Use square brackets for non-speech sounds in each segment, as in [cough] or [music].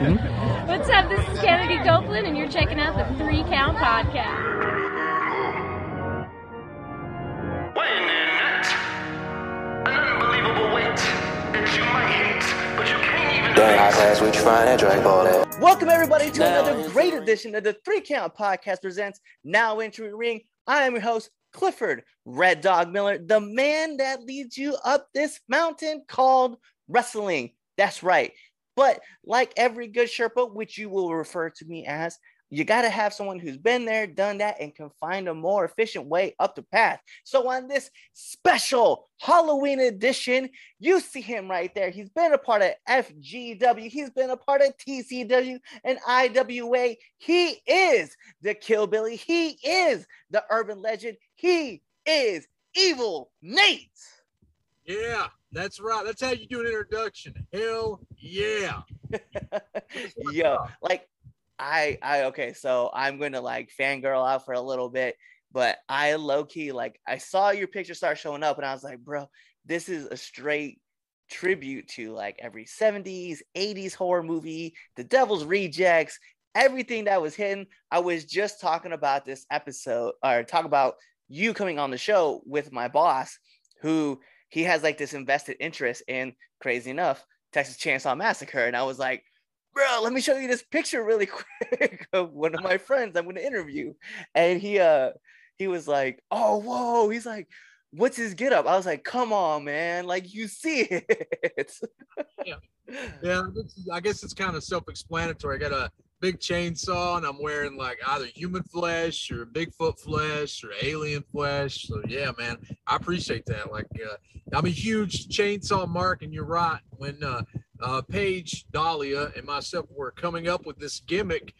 [laughs] What's up? This is Kennedy Copeland, and you're checking out the Three Count Podcast. When in it, an unbelievable weight that you might hate, but you can't even During high class, we trying to drink all that. Welcome everybody to Now another great edition of the Three Count Podcast presents Now Entering the Ring. I am your host, Clifford Red Dog Miller, the man that leads you up this mountain called wrestling. That's right. But like every good Sherpa, which you will refer to me as, you got to have someone who's been there, done that, and can find a more efficient way up the path. So, on this special Halloween edition, you see him right there. He's been a part of FGW, he's been a part of TCW and IWA. He is the Kill Billy, he is the urban legend, he is Evil Nate. Yeah, that's right. That's how you do an introduction. Hell yeah. [laughs] Yo, like I I okay, so I'm gonna like fangirl out for a little bit, but I low key like I saw your picture start showing up and I was like, bro, this is a straight tribute to like every 70s, 80s horror movie, The Devil's Rejects, everything that was hidden. I was just talking about this episode or talk about you coming on the show with my boss who he has like this invested interest in crazy enough Texas Chainsaw Massacre and I was like bro, let me show you this picture really [laughs] quick of one of my friends I'm going to interview. And he, uh, he was like, oh, whoa. He's like, what's his get up? I was like, come on, man. Like, you see [laughs] it. Yeah, is- I guess it's kind of self-explanatory. I got a big chainsaw and I'm wearing like either human flesh or Bigfoot flesh or alien flesh. So yeah, man, I appreciate that. Like, uh, I'm a huge chainsaw mark, and you're right. When uh, uh, Paige, Dahlia, and myself were coming up with this gimmick,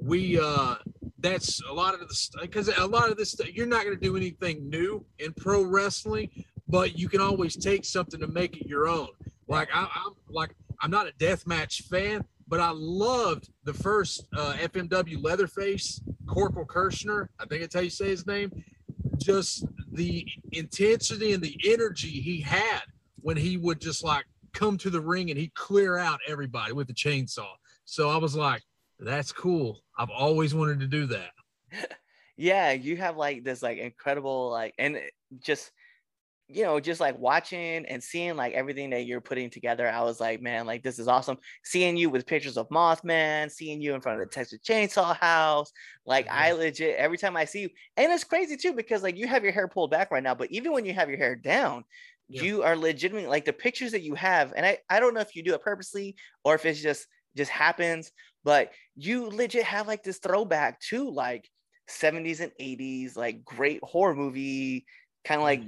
we uh, that's a lot of the because a lot of this you're not going to do anything new in pro wrestling, but you can always take something to make it your own. Like I, I'm like I'm not a deathmatch fan, but I loved the first uh, FMW Leatherface Corporal Kirchner. I think that's how you say his name. Just the intensity and the energy he had when he would just like come to the ring and he'd clear out everybody with the chainsaw. So I was like, that's cool. I've always wanted to do that. [laughs] yeah. You have like this like incredible, like, and just, you know, just like watching and seeing like everything that you're putting together, I was like, man, like this is awesome. Seeing you with pictures of Mothman, seeing you in front of the Texas Chainsaw House, like I mm-hmm. legit every time I see you, and it's crazy too because like you have your hair pulled back right now, but even when you have your hair down, Yeah. you are legitimately like the pictures that you have, and I I don't know if you do it purposely or if it's just just happens, but you legit have like this throwback to like 70s and 80s, like great horror movie kind of like.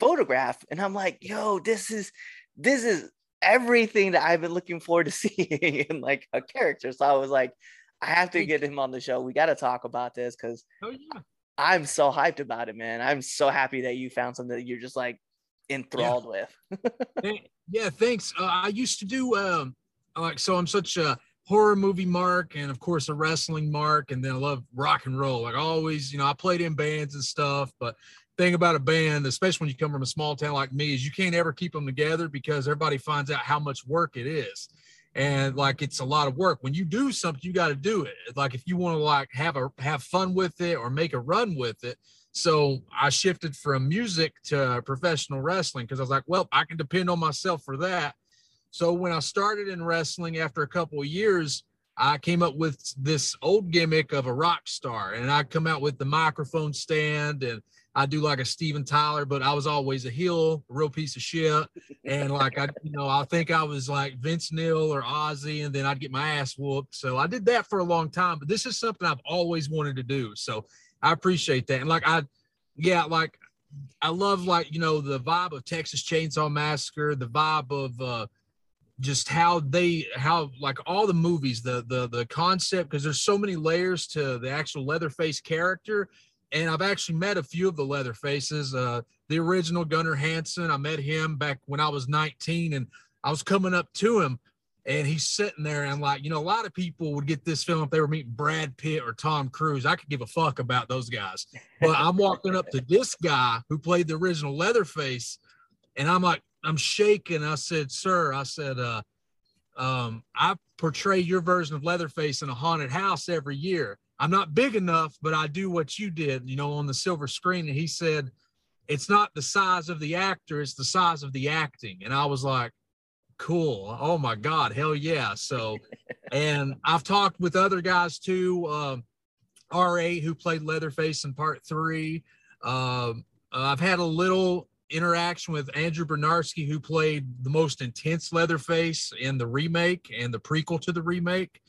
Photograph and i'm like yo this is this is everything that i've been looking forward to [laughs] seeing in like a character so i was like i have to get him on the show we got to talk about this because Oh yeah. i'm so hyped about it man i'm so happy that you found something that you're just like enthralled with [laughs] yeah, thanks. Uh, I used to do um like so I'm such a horror movie mark and of course a wrestling mark and then I love rock and roll. Like always, you know, I played in bands and stuff, but thing about a band, especially when you come from a small town like me, is you can't ever keep them together because everybody finds out how much work it is. And like it's a lot of work. When you do something, you got to do it. Like if you want to like have a have fun with it or make a run with it, so I shifted from music to professional wrestling because I was like, well, I can depend on myself for that. So when I started in wrestling after a couple of years, I came up with this old gimmick of a rock star, and I come out with the microphone stand, and I do like a Steven Tyler, but I was always a heel, a real piece of shit, and like I, you know, I think I was like Vince Neil or Ozzy, and then I'd get my ass whooped. So I did that for a long time, but this is something I've always wanted to do. So I appreciate that, and like I, yeah, like I love like you know the vibe of Texas Chainsaw Massacre, the vibe of uh just how they how like all the movies the the the concept because there's so many layers to the actual Leatherface character and I've actually met a few of the Leatherfaces uh the original Gunnar Hansen I met him back when I was 19 and I was coming up to him and he's sitting there and like you know a lot of people would get this feeling if they were meeting Brad Pitt or Tom Cruise I could give a fuck about those guys but I'm walking up to this guy who played the original Leatherface and I'm like I'm shaking. I said, sir, I said, uh, um, I portray your version of Leatherface in a haunted house every year. I'm not big enough, but I do what you did, you know, on the silver screen. And he said, it's not the size of the actor, it's the size of the acting. And I was like, cool. Oh my God, hell yeah. So, [laughs] and I've talked with other guys too. Um, R.A., who played Leatherface in part three. Um, I've had a little interaction with Andrew Bryniarski, who played the most intense Leatherface in the remake and the prequel to the remake,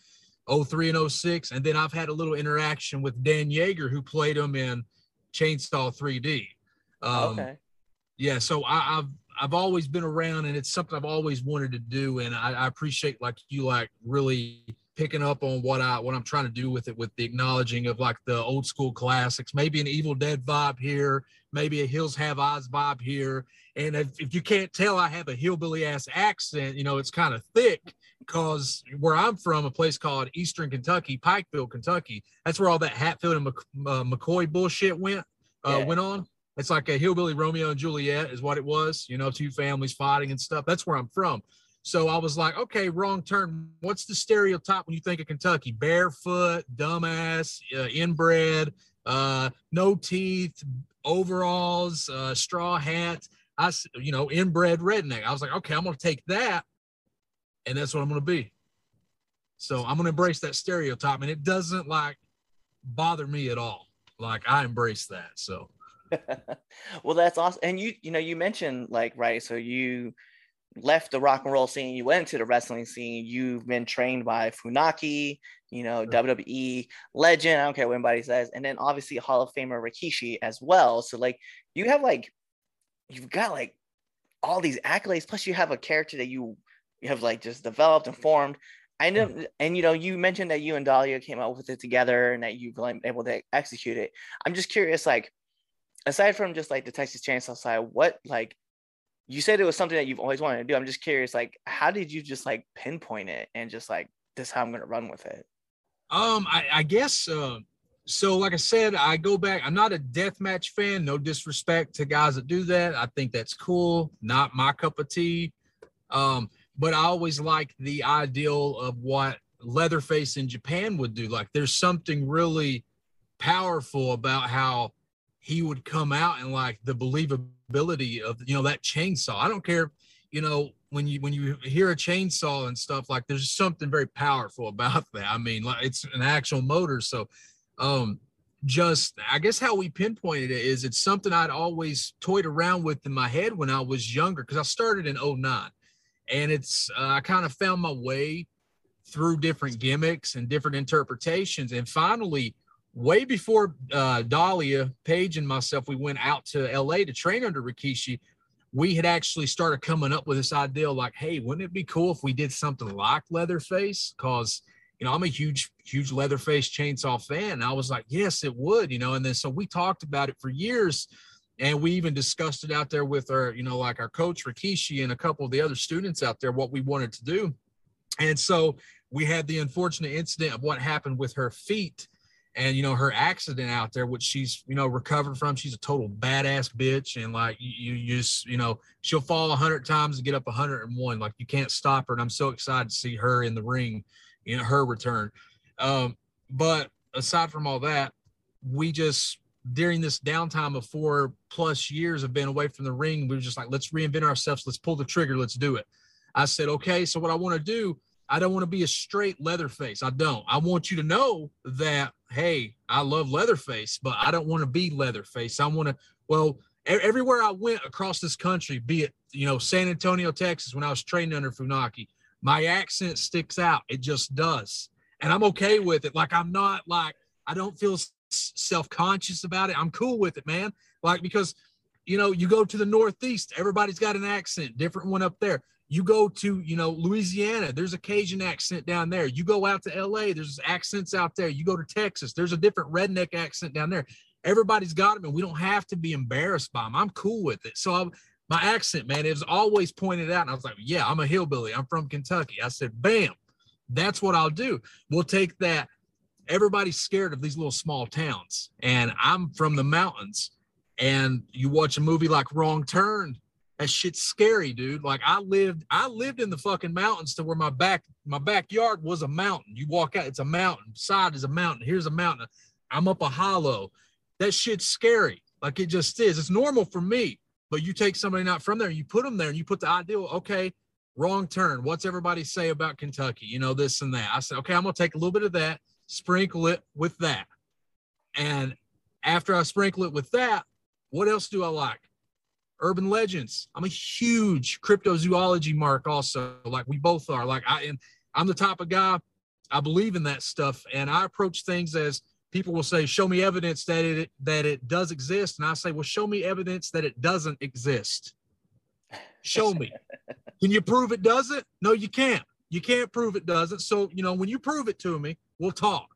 03 and 06. And then I've had a little interaction with Dan Yeager, who played him in Chainsaw 3D. Um, okay. Yeah, so I, I've I've always been around, and it's something I've always wanted to do, and I, I appreciate like you like really picking up on what I what I'm trying to do with it, with the acknowledging of like the old school classics, maybe an Evil Dead vibe here, maybe a Hills Have Eyes vibe here. And if, if you can't tell, I have a hillbilly ass accent. You know, it's kind of thick because where I'm from, a place called Eastern Kentucky, Pikeville, Kentucky. That's where all that Hatfield and uh, McCoy bullshit went uh, Yeah. went on. It's like a hillbilly Romeo and Juliet is what it was. You know, two families fighting and stuff. That's where I'm from. So I was like, okay, wrong turn. What's the stereotype when you think of Kentucky? Barefoot, dumbass, uh, inbred, uh, no teeth, overalls, uh, straw hat. I, you know, inbred redneck. I was like, okay, I'm gonna take that, and that's what I'm gonna be. So I'm gonna embrace that stereotype, and it doesn't like bother me at all. Like I embrace that. So [laughs] well, that's awesome. And you, you know, you mentioned like, right. So you left the rock and roll scene, you went into the wrestling scene. You've been trained by Funaki, you know, WWE legend. I don't care what anybody says. And then obviously Hall of Famer Rikishi as well. So like, you have like, you've got like all these accolades. Plus, you have a character that you have like just developed and formed. I know, and you know, you mentioned that you and Dahlia came up with it together, and that you've been able to execute it. I'm just curious, like, aside from just like the Texas Chainsaw side, what like you said it was something that you've always wanted to do. I'm just curious, like, how did you just like pinpoint it and just like this is how I'm gonna run with it? Um, I, I guess uh, so. Like I said, I go back. I'm not a deathmatch fan. No disrespect to guys that do that. I think that's cool. Not my cup of tea. Um, but I always like the ideal of what Leatherface in Japan would do. Like, there's something really powerful about how he would come out and like the believability of you know that chainsaw. I don't care, you know, when you when you hear a chainsaw and stuff like there's something very powerful about that. I mean, like it's an actual motor. So um just I guess how we pinpointed it is it's something I'd always toyed around with in my head when I was younger because I started in 09 and it's uh, I kind of found my way through different gimmicks and different interpretations and finally way before uh, Dahlia, Paige, and myself, we went out to LA to train under Rikishi. We had actually started coming up with this idea like, hey, wouldn't it be cool if we did something like Leatherface? Because, you know, I'm a huge, huge Leatherface chainsaw fan. And I was like, yes, it would, you know. And then so we talked about it for years. And we even discussed it out there with our, you know, like our coach Rikishi and a couple of the other students out there, what we wanted to do. And so we had the unfortunate incident of what happened with her feet and you know her accident out there which she's you know recovered from. She's a total badass bitch. And like you, you just you know she'll fall a hundred times and get up a hundred and one. Like you can't stop her. And i'm so excited to see her in the ring in her return. Um but aside from all that we just during this downtime of four plus years of being away from the ring we were just like let's reinvent ourselves let's pull the trigger let's do it i said okay so what i want to do I don't want to be a straight Leatherface. I don't. I want you to know that, hey, I love Leatherface, but I don't want to be Leatherface. I want to, well, everywhere I went across this country, be it, you know, San Antonio, Texas, when I was training under Funaki, my accent sticks out. It just does. And I'm okay with it. Like, I'm not like, I don't feel self conscious about it. I'm cool with it, man. Like, because, you know, you go to the Northeast, everybody's got an accent, different one up there. You go to, you know, Louisiana, there's a Cajun accent down there. You go out to LA, there's accents out there. You go to Texas, there's a different redneck accent down there. Everybody's got them, and we don't have to be embarrassed by them. I'm cool with it. So I'm, my accent, man, it was always pointed out. And I was like, yeah, I'm a hillbilly. I'm from Kentucky. I said, bam, that's what I'll do. We'll take that. Everybody's scared of these little small towns, and I'm from the mountains. And you watch a movie like Wrong Turn, That shit's scary, dude. Like I lived, I lived in the fucking mountains to where my back, my backyard was a mountain. You walk out, it's a mountain. Side is a mountain. Here's a mountain. I'm up a hollow. That shit's scary. Like it just is. It's normal for me. But you take somebody not from there, you put them there, and you put the ideal. Okay, wrong turn. What's everybody say about Kentucky? You know this and that. I said, okay, I'm gonna take a little bit of that, sprinkle it with that, and after I sprinkle it with that, what else do I like? Urban legends. I'm a huge cryptozoology mark, also. Like we both are. Like I and I'm the type of guy. I believe in that stuff, and I approach things as people will say, "Show me evidence that it that it does exist," and I say, "Well, show me evidence that it doesn't exist. Show me. [laughs] Can you prove it doesn't? No, you can't. You can't prove it doesn't. So you know, when you prove it to me, we'll talk.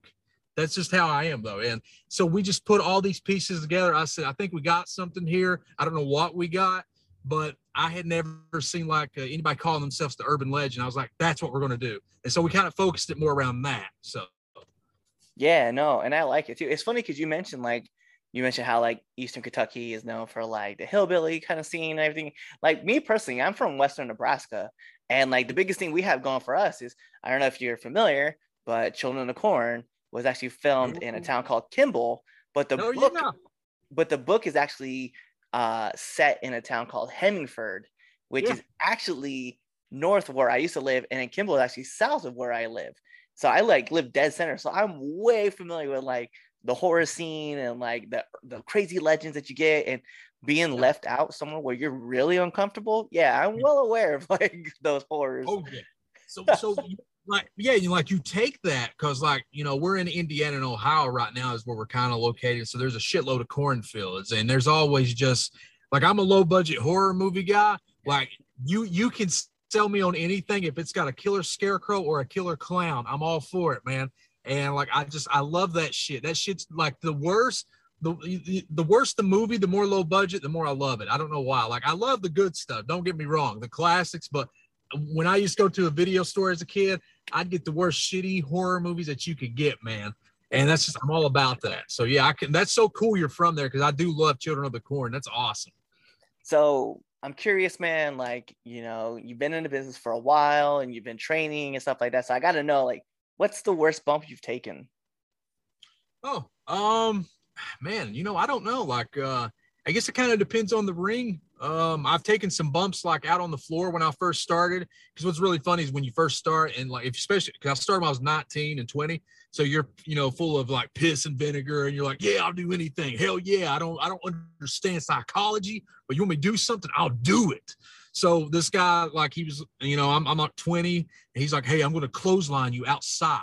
That's just how I am, though. And so we just put all these pieces together. I said, I think we got something here. I don't know what we got, but I had never seen like uh, anybody calling themselves the urban legend. I was like, that's what we're going to do. And so we kind of focused it more around that. So Yeah, no, and I like it too. It's funny because you mentioned like you mentioned how like Eastern Kentucky is known for like the hillbilly kind of scene and everything. Like me personally, I'm from Western Nebraska, and like the biggest thing we have going for us is I don't know if you're familiar, but Children of the Corn was actually filmed in a town called Kimball, but the no, book, but the book is actually uh, set in a town called Hemingford, which Yeah. is actually north where I used to live, and in Kimball is actually south of where I live. So I like live dead center. So I'm way familiar with like the horror scene and like the the crazy legends that you get and being left out somewhere where you're really uncomfortable. Yeah, I'm mm-hmm. well aware of [laughs] like those horrors. Oh yeah. So [laughs] so you- like yeah, you like you take that because like you know we're in Indiana and Ohio right now is where we're kind of located. So there's a shitload of cornfields, and there's always just like I'm a low budget horror movie guy. Like you you can sell me on anything if it's got a killer scarecrow or a killer clown. I'm all for it, man. And like I just I love that shit. That shit's like the worst. The, the the worse the movie, the more low budget, the more I love it. I don't know why. Like I love the good stuff. Don't get me wrong, the classics. But when I used to go to a video store as a kid, I'd get the worst shitty horror movies that you could get, man. And that's just I'm all about that. So yeah, I can. That's so cool you're from there because I do love Children of the Corn. That's awesome. So I'm curious, man. Like, you know, you've been in the business for a while and you've been training and stuff like that. So I got to know, like, what's the worst bump you've taken? Oh, um, man, you know, I don't know. Like, uh, I guess it kind of depends on the ring. Um, I've taken some bumps like out on the floor when I first started. Because what's really funny is when you first start, and like, if especially because I started when I was 19 and 20, so you're, you know, full of like piss and vinegar, and you're like, yeah, I'll do anything. Hell yeah, I don't, I don't understand psychology, but you want me to do something, I'll do it. So this guy, like, he was, you know, I'm, I'm like 20, and he's like, hey, I'm going to clothesline you outside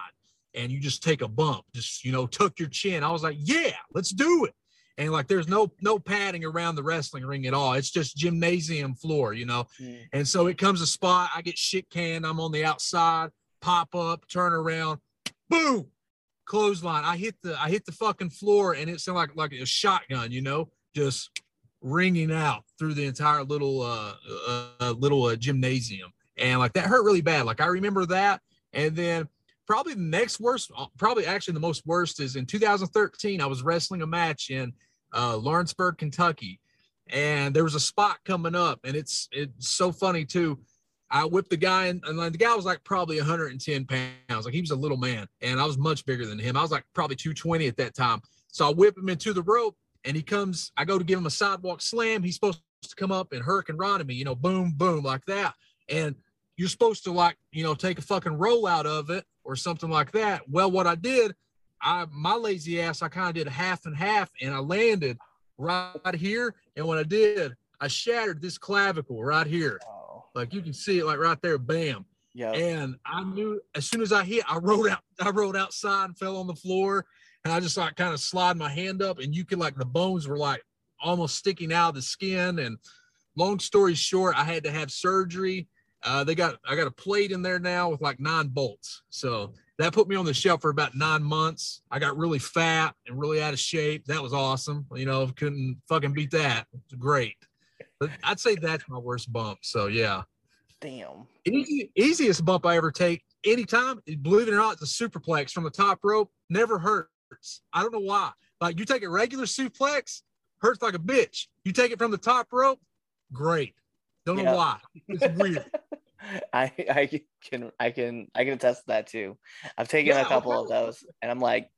and you just take a bump, just you know, tuck your chin. I was like, yeah, let's do it. And like, there's no no padding around the wrestling ring at all. It's just gymnasium floor, you know. And so it comes a spot, I get shit canned. I'm on the outside, pop up, turn around, boom, clothesline. I hit the I hit the fucking floor, and it sounded like like a shotgun, you know, just ringing out through the entire little uh, uh uh, little uh, gymnasium, and like that hurt really bad. Like I remember that, and then probably the next worst, uh, probably actually the most worst is in 2013. I was wrestling a match in uh, Lawrenceburg, Kentucky, and there was a spot coming up, and it's it's so funny too. I whipped the guy, and, and the guy was like probably 110 pounds. Like he was a little man, and I was much bigger than him. I was like probably 220 at that time. So I whip him into the rope, and he comes. I go to give him a sidewalk slam. He's supposed to come up and hurricanrana me, you know, boom, boom, like that. And you're supposed to like, you know, take a fucking roll out of it or something like that. Well, what I did, I my lazy ass, I kind of did a half and half, and I landed right here. And when I did, I shattered this clavicle right here. Oh, Like you can see it, like right there, bam. yeah. And I knew as soon as I hit, I rode out, I rode outside and fell on the floor. And I just like kind of slide my hand up, and you could like the bones were like almost sticking out of the skin. And long story short, I had to have surgery. Uh, they got I got a plate in there now with like nine bolts. So that put me on the shelf for about nine months. I got really fat and really out of shape. That was awesome. You know, couldn't fucking beat that. It's great. But I'd say that's my worst bump. So yeah. Damn. Easy, easiest bump I ever take anytime, believe it or not, it's a superplex from the top rope. Never hurts. I don't know why. Like you take a regular suplex, hurts like a bitch. You take it from the top rope, great. Don't Yeah. know why. It's weird. [laughs] I I can I can I can attest to that too. I've taken Yeah, a couple of those, and I'm like,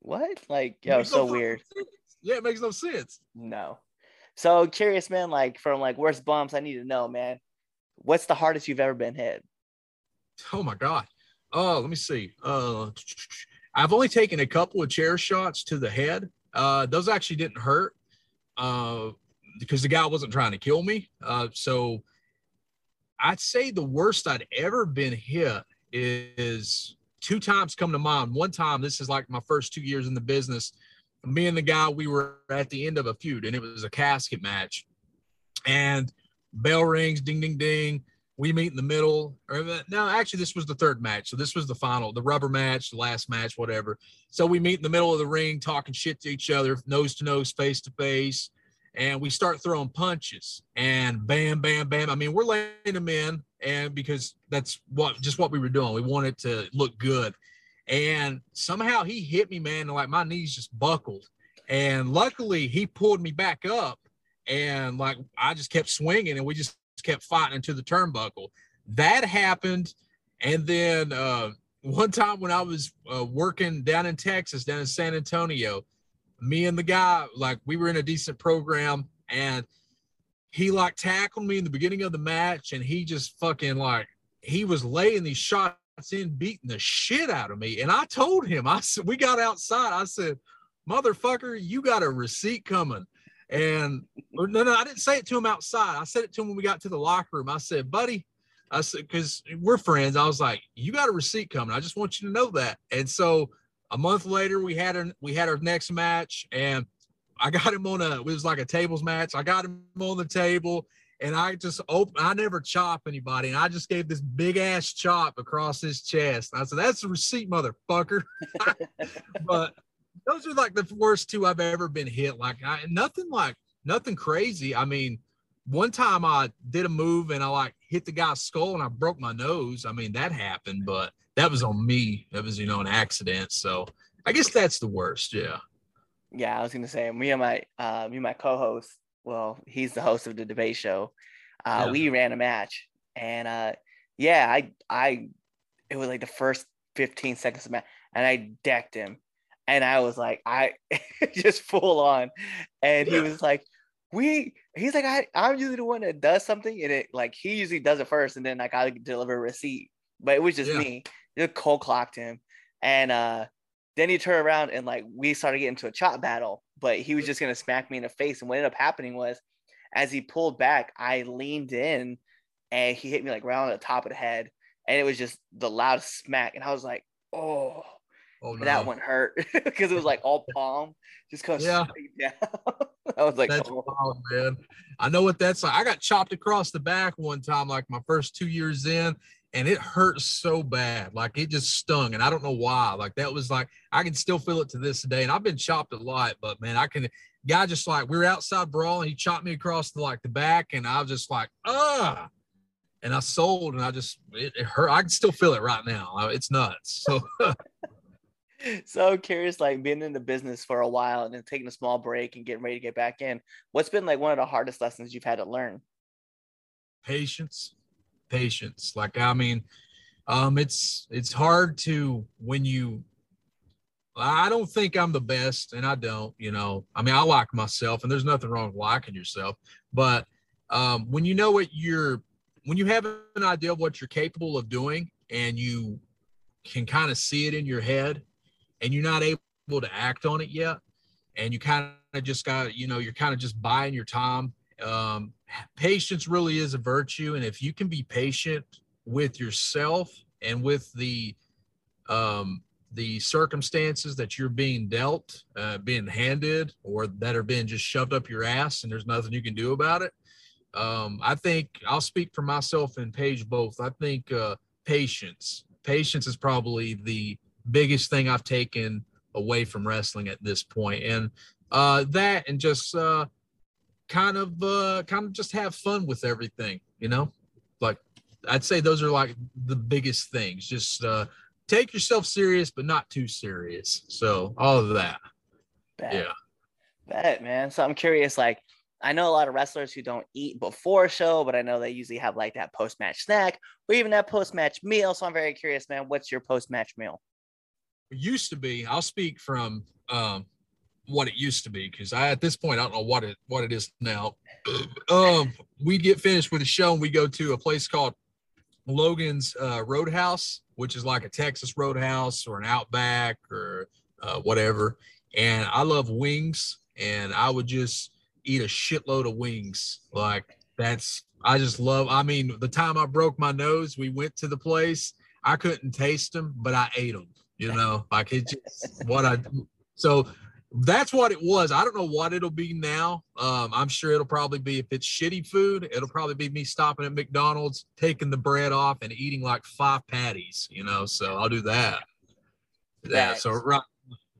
what? Like, yo, Makes no so weird. sense. Yeah, it makes no sense. No. So curious, man. Like from like worst bumps, I need to know, man. What's the hardest you've ever been hit? Oh my god. Oh, let me see. Uh, I've only taken a couple of chair shots to the head. Uh, those actually didn't hurt. Uh, because the guy wasn't trying to kill me. Uh, so I'd say the worst I'd ever been hit is two times come to mind. One time, this is like my first two years in the business. Me and the guy, we were at the end of a feud, and it was a casket match. And bell rings, ding, ding, ding. We meet in the middle. No, actually, this was the third match. So this was the final, the rubber match, the last match, whatever. So we meet in the middle of the ring, talking shit to each other, nose to nose, face to face and we start throwing punches and bam bam bam. I mean we're laying them in and because that's what just what we were doing. We wanted to look good. And somehow he hit me man and like my knees just buckled. And luckily he pulled me back up and like i just kept swinging and we just kept fighting into the turnbuckle. That happened and then uh [laughs] one time when i was uh, working down in texas down in san antonio me and the guy like we were in a decent program and he like tackled me in the beginning of the match and he just fucking like he was laying these shots in beating the shit out of me. And i told him i said we got outside. I said motherfucker you got a receipt coming. And or no no i didn't say it to him outside. I said it to him when we got to the locker room. I said buddy i said because we're friends. I was like you got a receipt coming. I just want you to know that. And so a month later we had our we had our next match and i got him on a it was like a tables match. I got him on the table and i just open i never chop anybody and i just gave this big ass chop across his chest. I said that's the receipt motherfucker. [laughs] But those are like the worst two i've ever been hit like I, nothing like nothing crazy. I mean one time i did a move and i like hit the guy's skull and i broke my nose. I mean that happened but that was on me. That was, you know, an accident. So I guess that's the worst. Yeah. Yeah, I was gonna say me and my uh, me and my co-host. Well, he's the host of the debate show. Uh, Yeah. We ran a match, and uh, yeah, I I it was like the first 15 seconds of match, and I decked him, and I was like, I [laughs] just full on, and he Yeah. was like, we. He's like, I I'm usually the one that does something, and it like he usually does it first, and then like I deliver a receipt, but it was just Yeah. me. Just cold clocked him, and uh then he turned around and like we started getting into a chop battle, but he was just gonna smack me in the face. And what ended up happening was, as he pulled back, I leaned in, and he hit me like right on the top of the head, and it was just the loudest smack. And I was like, oh, Oh, no. that one hurt [laughs] because it was like all palm, just kind of Yeah. straight down. [laughs] I was like, That's oh. wild, man. I know what that's like. I got chopped across the back one time, like my first two years in, and it hurt so bad. Like it just stung, and I don't know why. Like that was like I can still feel it to this day. And I've been chopped a lot, but man, I can. Guy just like we were outside brawling. He chopped me across the like the back, and I was just like, ah. And I sold, and I just it, it hurt. I can still feel it right now. It's nuts. So [laughs] so curious, like being in the business for a while and then taking a small break and getting ready to get back in. What's been like one of the hardest lessons you've had to learn? patience patience. Like i mean um it's it's hard to when you i don't think i'm the best and i don't you know i mean i like myself and there's nothing wrong with liking yourself but um when you know what you're when you have an idea of what you're capable of doing and you can kind of see it in your head and you're not able to act on it yet and you kind of just got you know you're kind of just buying your time um, patience really is a virtue and if you can be patient with yourself and with the um, the circumstances that you're being dealt uh, being handed or that are being just shoved up your ass and there's nothing you can do about it um, i think i'll speak for myself and paige both. I think uh, patience patience is probably the biggest thing i've taken away from wrestling at this point. And uh, that and just uh, kind of uh kind of just have fun with everything you know like i'd say those are like the biggest things just uh take yourself serious but not too serious so all of that Bet. yeah Bet, man. So I'm curious, like, I know a lot of wrestlers who don't eat before a show, but I know they usually have like that post match snack or even that post match meal. So I'm very curious, man. What's your post match meal? It used to be. I'll speak from um, what it used to be because I at this point I don't know what it what it is now. [clears throat] um, we get finished with the show and we go to a place called Logan's uh, Roadhouse, which is like a Texas Roadhouse or an Outback or uh, whatever. And I love wings, and I would just eat a shitload of wings. Like that's I just love. I mean, the time I broke my nose, we went to the place. I couldn't taste them, but I ate them. You know, like it just what I. So that's what it was. I don't know what it'll be now. Um, I'm sure it'll probably be if it's shitty food, it'll probably be me stopping at McDonald's, taking the bread off, and eating like five patties. You know, so I'll do that. Yeah. So right.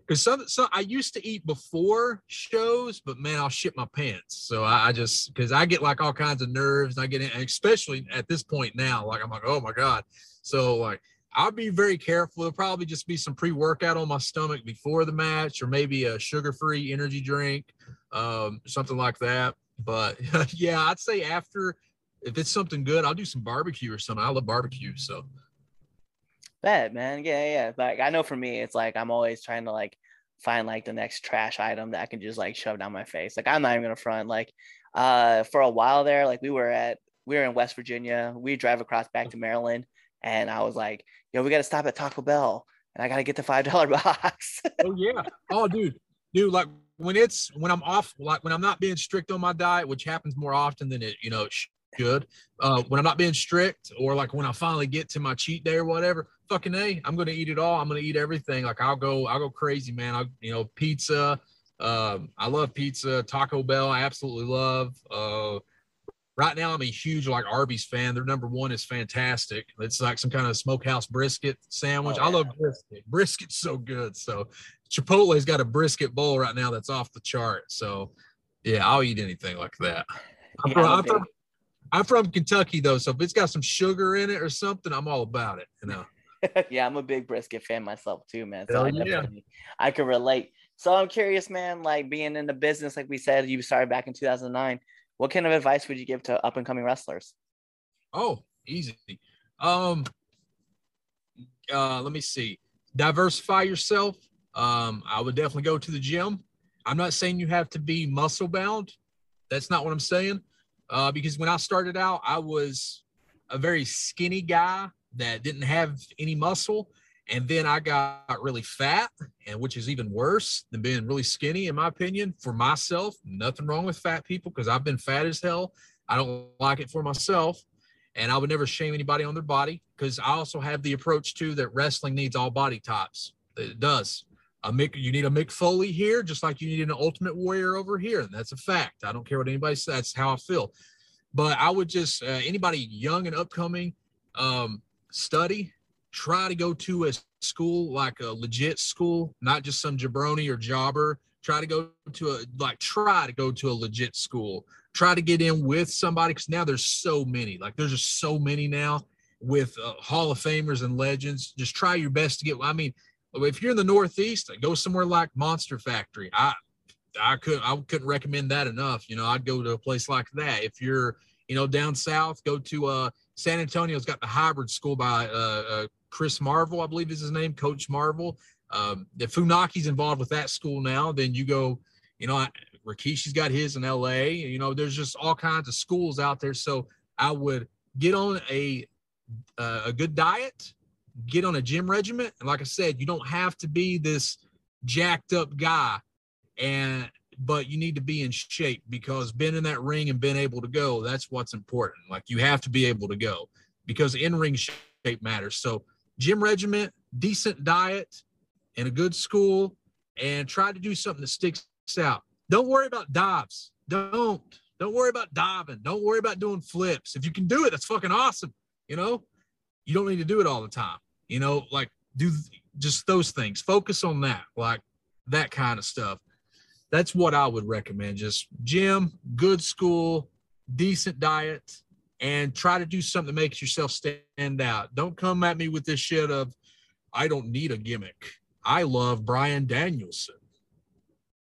Because some, so I used to eat before shows, but man, I'll shit my pants. So I, I just because I get like all kinds of nerves. I get in, especially at this point now. Like I'm like, oh my god. So like I'll be very careful. It'll probably just be some pre workout on my stomach before the match, or maybe a sugar free energy drink, um, something like that. But [laughs] yeah, I'd say after, if it's something good, I'll do some barbecue or something. I love barbecue. So, Bet, man. Yeah, yeah. Like I know for me, it's like I'm always trying to like find like the next trash item that I can just like shove down my face. Like I'm not even gonna front. Like uh for a while there, like we were at we were in West Virginia. We drive across back to Maryland and I was like, yo, we got to stop at Taco Bell and I got to get the $5 [laughs] box. oh, yeah. Oh, dude. Dude, like when it's when I'm off, like when I'm not being strict on my diet, which happens more often than it, you know, should. Uh, when I'm not being strict, or like when I finally get to my cheat day or whatever, fucking a, I'm gonna eat it all. I'm gonna eat everything. Like I'll go, I'll go crazy, man. I, you know, pizza. Um, I love pizza. Taco Bell, I absolutely love. Uh, Right now, I'm a huge like Arby's fan. Their number one is fantastic. It's like some kind of smokehouse brisket sandwich. Oh, I love brisket. Brisket's so good. So Chipotle's got a brisket bowl right now that's off the chart. So yeah, I'll eat anything like that. I'm, yeah, from, I'm, from, I'm from Kentucky though, so if it's got some sugar in it or something, I'm all about it. You know. [laughs] yeah, I'm a big brisket fan myself too, man. So Hell I, yeah. I can relate. So I'm curious, man. Like being in the business, like we said, you started back in 2009 what kind of advice would you give to up and coming wrestlers? Oh, easy. Um, uh, let me see. Diversify yourself. Um, I would definitely go to the gym. I'm not saying you have to be muscle bound. That's not what I'm saying. Uh, because when I started out, I was a very skinny guy that didn't have any muscle. And then I got really fat, and which is even worse than being really skinny, in my opinion. For myself, nothing wrong with fat people because I've been fat as hell. I don't like it for myself, and I would never shame anybody on their body because I also have the approach too that wrestling needs all body types. It does. A Mick, you need a Mick Foley here, just like you need an Ultimate Warrior over here, and that's a fact. I don't care what anybody says. That's how I feel. But I would just uh, anybody young and upcoming, um, study try to go to a school like a legit school, not just some jabroni or jobber. Try to go to a like try to go to a legit school. Try to get in with somebody because now there's so many. Like there's just so many now with uh, Hall of Famers and legends. Just try your best to get. I mean, if you're in the Northeast, go somewhere like Monster Factory. I I couldn't I couldn't recommend that enough. You know, I'd go to a place like that. If you're you know down south, go to uh San Antonio's got the hybrid school by uh, uh Chris Marvel, I believe is his name, Coach Marvel. Um, if Funaki's involved with that school now, then you go, you know, Rikishi's got his in LA. You know, there's just all kinds of schools out there. So I would get on a uh, a good diet, get on a gym regiment, and like I said, you don't have to be this jacked up guy, and but you need to be in shape because being in that ring and being able to go, that's what's important. Like you have to be able to go because in ring shape matters. So gym regiment, decent diet, and a good school, and try to do something that sticks out. Don't worry about dives. Don't. Don't worry about diving. Don't worry about doing flips. If you can do it, that's fucking awesome. You know, you don't need to do it all the time. You know, like do just those things. Focus on that, like that kind of stuff. That's what I would recommend. Just gym, good school, decent diet, and try to do something that makes yourself stand out. Don't come at me with this shit of, I don't need a gimmick. I love Bryan Danielson.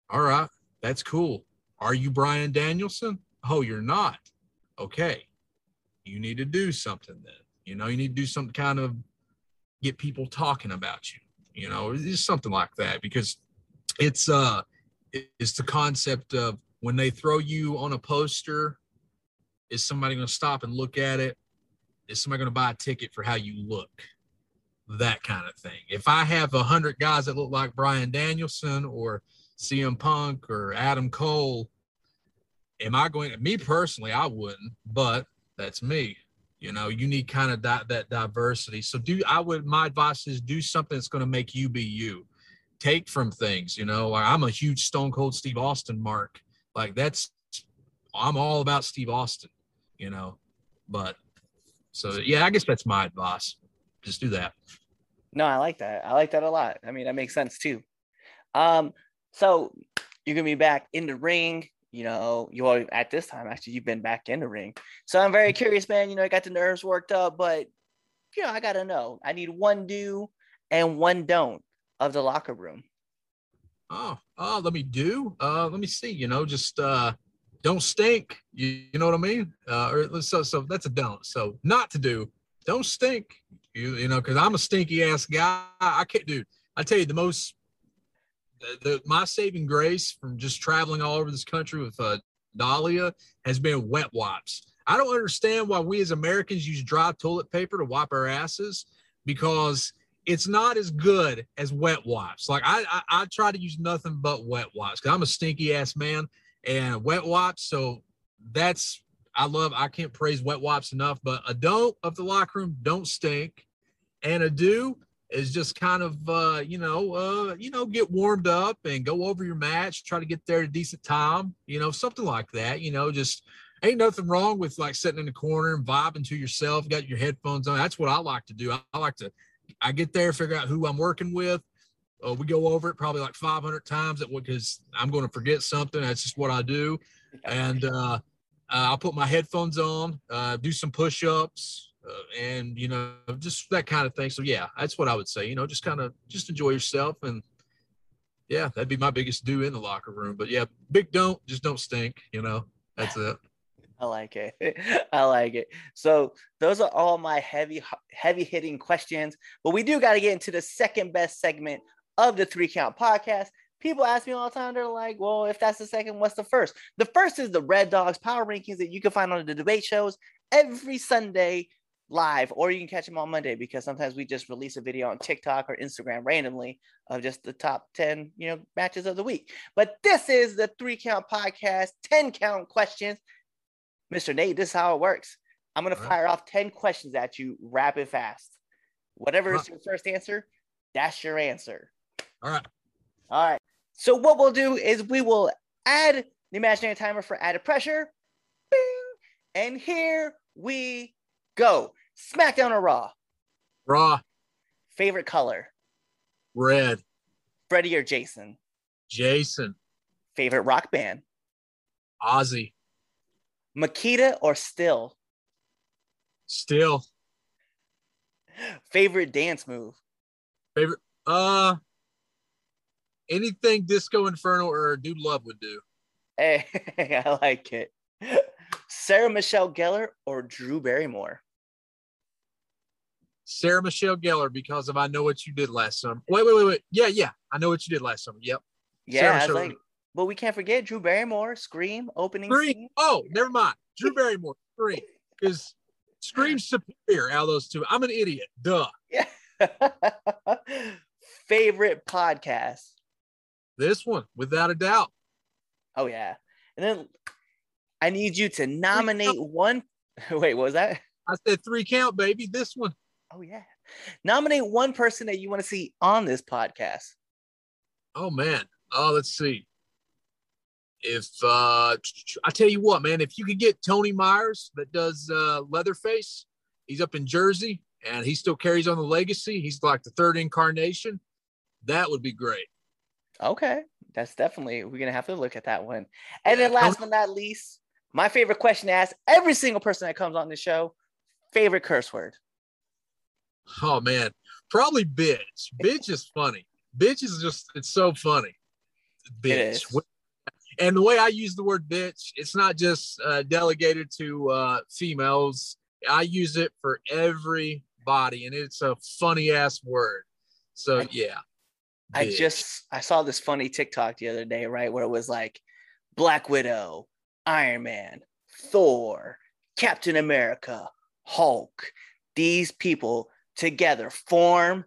All right, that's cool. Are you Bryan Danielson? Oh, you're not. Okay. You need to do something then. You know, you need to do some kind of get people talking about you. You know, it's something like that because it's uh it's the concept of when they throw you on a poster, is somebody going to stop and look at it? Is somebody going to buy a ticket for how you look? That kind of thing. If I have a hundred guys that look like Bryan Danielson or CM Punk or Adam Cole, am I going to, me personally, I wouldn't, but that's me. You know, you need kind of that, that diversity. So do, I would, my advice is do something that's going to make you be you. Take from things, you know, I'm a huge Stone Cold Steve Austin mark. Like that's, I'm all about Steve Austin, you know, but so yeah, I guess that's my advice. Just do that. No, I like that. I like that a lot. I mean, that makes sense too. Um, so you're gonna be back in the ring. You know, you are at this time actually you've been back in the ring. So I'm very curious, man. You know, I got the nerves worked up, but you know, I gotta know. I need one do and one don't of the locker room. Oh, oh, let me do. Uh, let me see. You know, just uh, don't stink. You, you know what I mean? Uh, or so, so that's a don't. So not to do. Don't stink. You, you know, because I'm a stinky ass guy. I can't do. I tell you, the most, the, the my saving grace from just traveling all over this country with uh, Dahlia has been wet wipes. I don't understand why we as Americans use dry toilet paper to wipe our asses because it's not as good as wet wipes. Like I, I, I try to use nothing but wet wipes because I'm a stinky ass man and wet wipes. So that's I love. I can't praise wet wipes enough. But a don't of the locker room don't stink, and a do is just kind of uh, you know uh, you know get warmed up and go over your match. Try to get there at a decent time. You know something like that. You know just ain't nothing wrong with like sitting in the corner and vibing to yourself. Got your headphones on. That's what I like to do. I, I like to. I get there, figure out who I'm working with. Uh, we go over it probably like 500 times because I'm going to forget something. That's just what I do. And uh, uh, I'll put my headphones on, uh, do some push ups, uh, and, you know, just that kind of thing. So, yeah, that's what I would say. You know, just kind of just enjoy yourself. And yeah, that'd be my biggest do in the locker room. But yeah, big don't, just don't stink. You know, that's it. [laughs] I like it. [laughs] I like it. So those are all my heavy, heavy hitting questions. But we do got to get into the second best segment of the Three Count Podcast. People ask me all the time, they're like, well, if that's the second, what's the first? The first is the Red Dogs Power Rankings that you can find on the debate shows every Sunday live, or you can catch them on Monday because sometimes we just release a video on TikTok or Instagram randomly of just the top 10, you know, matches of the week. But this is the Three Count Podcast, 10 count questions. Mr. Nate, this is how it works. I'm going to fire off 10 questions at you rapid fast. Whatever is your first answer, that's your answer. All right. All right. So what we'll do is we will add the imaginary timer for added pressure. Bing. And here we go. SmackDown or Raw? Raw. Favorite color? Red. Freddie or Jason? Jason. Favorite rock band? Ozzy. Makita or Stihl? Stihl. Favorite dance move? Favorite. Uh, anything Disco Inferno or Dude Love would do. Hey, [laughs] I like it. Sarah Michelle Gellar or Drew Barrymore? Sarah Michelle Gellar because of I Know What You Did Last Summer. Wait, wait, wait, wait. Yeah, yeah. I Know What You Did Last Summer. Yep. Yeah, I like, but we can't forget Drew Barrymore, Scream, opening Scream. scene. Oh, never mind. Drew Barrymore, Scream. Because Scream's superior out of those two. I'm an idiot. Duh. Yeah. [laughs] Favorite podcast? This one, without a doubt. Oh yeah. And then I need you to nominate one. [laughs] Wait, what was that? I said three count, baby. This one. Oh yeah. Nominate one person that you want to see on this podcast. Oh man. Oh, let's see. If uh I tell you what, man, if you could get Tony Myers that does uh Leatherface, he's up in Jersey and he still carries on the legacy. He's like the third incarnation. That would be great. Okay. That's definitely we're gonna have to look at that one. And then last but not least, my favorite question to ask every single person that comes on the show, favorite curse word. Oh man, probably bitch. [laughs] Bitch is funny. Bitch is just it's so funny. Bitch. and the way I use the word bitch, it's not just uh, delegated to uh, females. I use it for everybody, and it's a funny ass word. So yeah, I just I saw this funny TikTok the other day, right, where it was like Black Widow, Iron Man, Thor, Captain America, Hulk. These people together form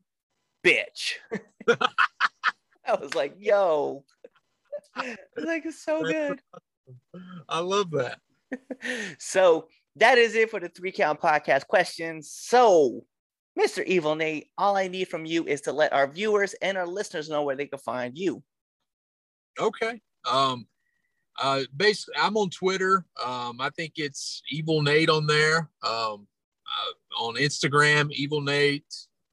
bitch. [laughs] I was like, yo. [laughs] like it's so good. I love that. [laughs] So that is it for the three count podcast questions. So, Mr. Evil Nate, all I need from you is to let our viewers and our listeners know where they can find you. Okay. Um, uh, basically, I'm on Twitter. Um, I think it's Evil Nate on there. Um, uh, on Instagram, Evil Nate.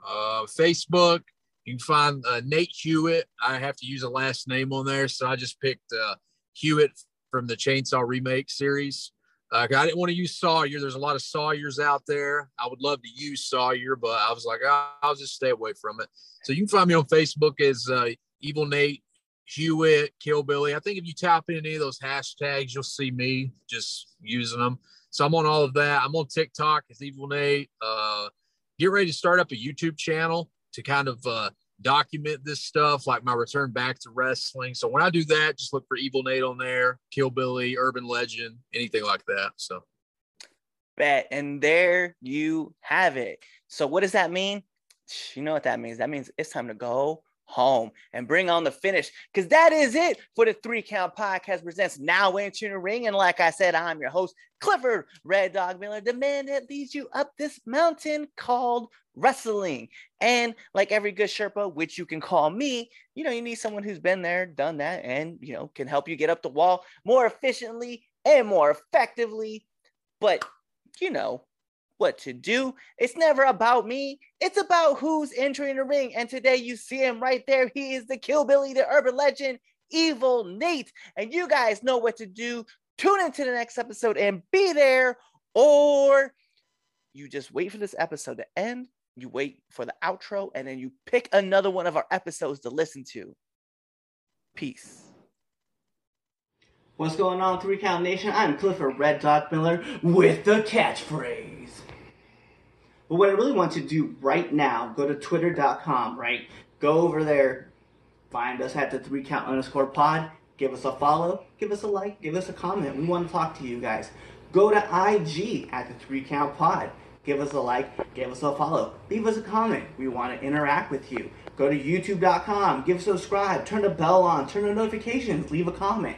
Uh, Facebook, you can find uh, Nate Hewitt. I have to use a last name on there, so I just picked uh, Hewitt from the Chainsaw remake series. Uh, I didn't want to use Sawyer. There's a lot of Sawyers out there. I would love to use Sawyer, but I was like, "Ah, I'll just stay away from it. So you can find me on Facebook as uh, Evil Nate Hewitt, Kill Billy. I think if you tap in any of those hashtags, you'll see me just using them. So I'm on all of that. I'm on TikTok as Evil Nate. Uh, get ready to start up a YouTube channel to kind of uh, document this stuff, like my return back to wrestling. So when I do that, just look for Evil Nate on there, Kill Billy, Urban Legend, anything like that. So Bet. And there you have it. So, what does that mean? You know what that means. That means it's time to go home and bring on the finish because that is it for the Three Count Podcast presents Now Entering the Ring. And like I said, I'm your host, Clifford Red Dog Miller, the man that leads you up this mountain called wrestling. And like every good Sherpa, which you can call me, you know, you need someone who's been there, done that, and, you know, can help you get up the wall more efficiently and more effectively. But, you know, what to do. It's never about me. It's about who's entering the ring. And today you see him right there. He is the Kill Billy, the urban legend, Evil Nate. And you guys know what to do. Tune into the next episode and be there, or you just wait for this episode to end. You wait for the outro, and then you pick another one of our episodes to listen to. Peace. What's going on, Three Count Nation? I'm Clifford Red Dog Miller with the catchphrase. But what I really want to do right now, go to twitter.com, right? Go over there, find us at the three count underscore pod, give us a follow, give us a like, give us a comment. We want to talk to you guys. Go to IG at the three count pod. Give us a like, give us a follow, leave us a comment. We want to interact with you. Go to youtube.com, give us subscribe, turn the bell on, turn the notifications, leave a comment.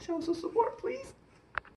show us some support, please.